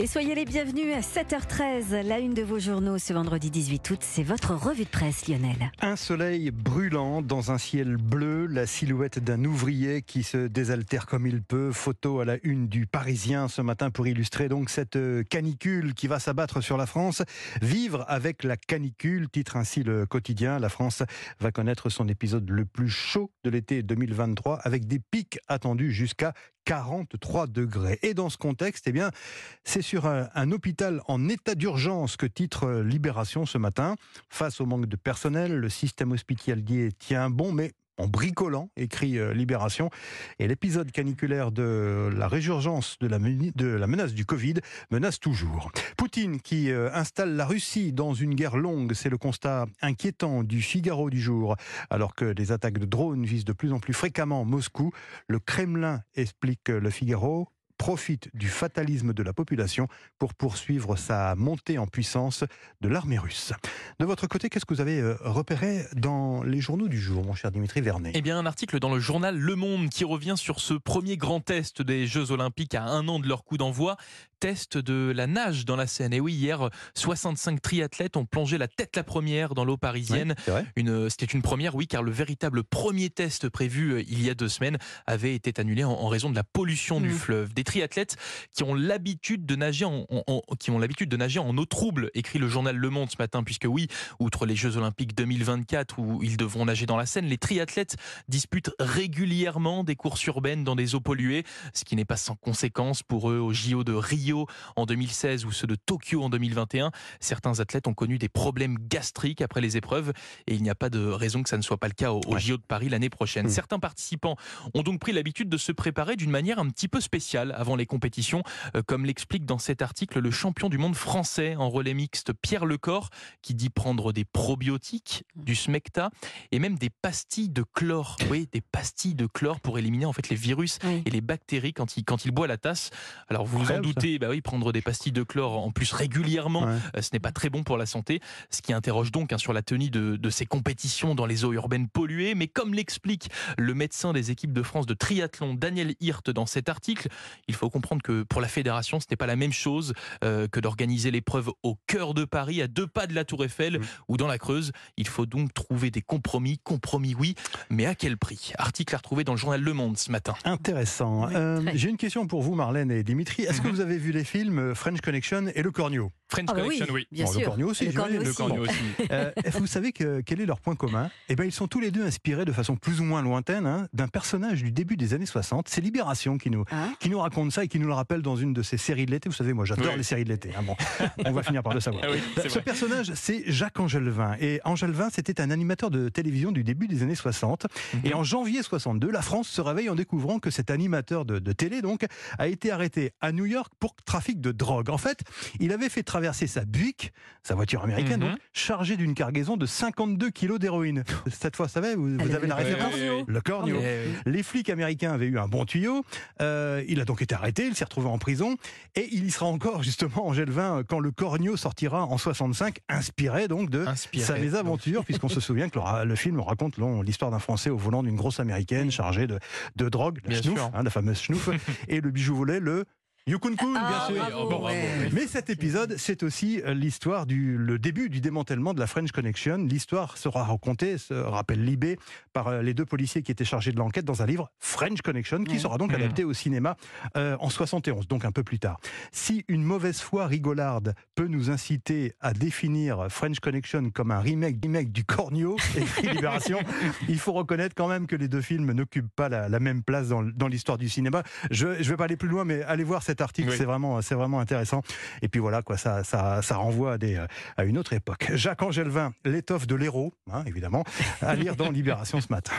Et soyez les bienvenus à 7h13, la une de vos journaux ce vendredi 18 août, c'est votre revue de presse Lionel. Un soleil brûlant dans un ciel bleu, la silhouette d'un ouvrier qui se désaltère comme il peut, photo à la une du Parisien ce matin pour illustrer donc cette canicule qui va s'abattre sur la France. Vivre avec la canicule, titre ainsi le quotidien, la France va connaître son épisode le plus chaud de l'été 2023 avec des pics attendus jusqu'à 43 degrés. Et dans ce contexte, eh bien, c'est sur un, hôpital en état d'urgence que titre Libération ce matin. Face au manque de personnel, le système hospitalier tient bon, mais en bricolant, écrit euh, Libération. Et l'épisode caniculaire de la résurgence de la, menace du Covid menace toujours. Poutine qui euh, installe la Russie dans une guerre longue, c'est le constat inquiétant du Figaro du jour. Alors que les attaques de drones visent de plus en plus fréquemment Moscou, le Kremlin explique le Figaro profite du fatalisme de la population pour poursuivre sa montée en puissance de l'armée russe. De votre côté, qu'est-ce que vous avez euh, repéré dans les journaux du jour, mon cher Dimitri Vernet? Eh bien, un article dans le journal Le Monde qui revient sur ce premier grand test des Jeux Olympiques à un an de leur coup d'envoi test de la nage dans la Seine. Et oui, hier, 65 triathlètes ont plongé la tête la première dans l'eau parisienne. une, c'était une première, oui, car le véritable premier test prévu euh, il y a deux semaines avait été annulé en, raison de la pollution du mmh. fleuve. Des triathlètes qui ont l'habitude de nager en, qui ont l'habitude de nager en eau trouble, écrit le journal Le Monde ce matin, puisque oui, outre les Jeux Olympiques 2024 où ils devront nager dans la Seine, les triathlètes disputent régulièrement des courses urbaines dans des eaux polluées, ce qui n'est pas sans conséquence pour eux au JO de Rio en 2016 ou ceux de Tokyo en 2021, certains athlètes ont connu des problèmes gastriques après les épreuves et il n'y a pas de raison que ça ne soit pas le cas au, JO de Paris l'année prochaine. Mmh. Certains participants ont donc pris l'habitude de se préparer d'une manière un petit peu spéciale avant les compétitions, euh, comme l'explique dans cet article le champion du monde français en relais mixte Pierre Lecor, qui dit prendre des probiotiques, mmh. du smecta et même des pastilles de chlore. Oui, des pastilles de chlore pour éliminer en fait les virus et les bactéries quand il, quand il boit la tasse. Alors vous vous en doutez, bah oui, prendre des pastilles de chlore en plus régulièrement, euh, ce n'est pas très bon pour la santé. Ce qui interroge donc hein, sur la tenue de, ces compétitions dans les eaux urbaines polluées. Mais comme l'explique le médecin des équipes de France de triathlon, Daniel Hirt, dans cet article, il faut comprendre que pour la fédération, ce n'est pas la même chose euh, que d'organiser l'épreuve au cœur de Paris, à deux pas de la Tour Eiffel mmh. ou dans la Creuse. Il faut donc trouver des compromis. Compromis, oui, mais à quel prix? Article à retrouver dans le journal Le Monde ce matin. Intéressant. Euh, j'ai une question pour vous, Marlène et Dimitri. Est-ce que mmh. vous avez vu les films euh, French Connection et Le Cornio. French ah bah Connection, oui. Bien sûr. Le Cornio aussi. Le Cornio aussi. Euh, vous savez que, quel est leur point commun? Eh bien, ils sont tous les deux inspirés de façon plus ou moins lointaine hein, d'un personnage du début des années 60. C'est Libération qui nous, ah. qui nous raconte ça et qui nous le rappelle dans une de ses séries de l'été. Vous savez, moi, j'adore les séries de l'été. Hein, bon, on va finir par le savoir. Ah Ce personnage, c'est Jacques Angelevin. Et Angelevin, c'était un animateur de télévision du début des années 60. Mhm. Et en janvier 62, la France se réveille en découvrant que cet animateur de, de télé, donc, a été arrêté à New York pour trafic de drogue. En fait, il avait fait traverser sa Buick, sa voiture américaine, mhm. chargée d'une cargaison de 52 kilos d'héroïne. Cette fois, vous savez, vous, avez la référence Le cornio. Ah, Les flics américains avaient eu un bon tuyau. Euh, il a donc été arrêté, il s'est retrouvé en prison. Et il y sera encore, justement, en Gelvin, quand le cornio sortira en 65, inspiré donc de sa mésaventure, puisqu'on se souvient que le, film raconte l'histoire d'un Français au volant d'une grosse américaine chargée de, de drogue, la, hein, la fameuse schnouf, et le bijou volé, le Yukun Kun, bien ah, sûr. Mais cet épisode, c'est aussi euh, l'histoire du le début du démantèlement de la French Connection. L'histoire sera racontée, se rappelle Libé, par euh, les deux policiers qui étaient chargés de l'enquête dans un livre French Connection, qui sera donc adapté au cinéma euh, en 71, donc un peu plus tard. Si une mauvaise foi rigolarde peut nous inciter à définir French Connection comme un remake, remake du Cornio, écrit Libération, il faut reconnaître quand même que les deux films n'occupent pas la, même place dans, dans l'histoire du cinéma. Je ne vais pas aller plus loin, mais allez voir cette article, c'est vraiment, c'est vraiment intéressant. Et puis voilà, quoi, ça, ça, ça renvoie à, des, à une autre époque. Jacques Angelvin, l'étoffe de l'héros, hein, évidemment, à lire dans Libération ce matin.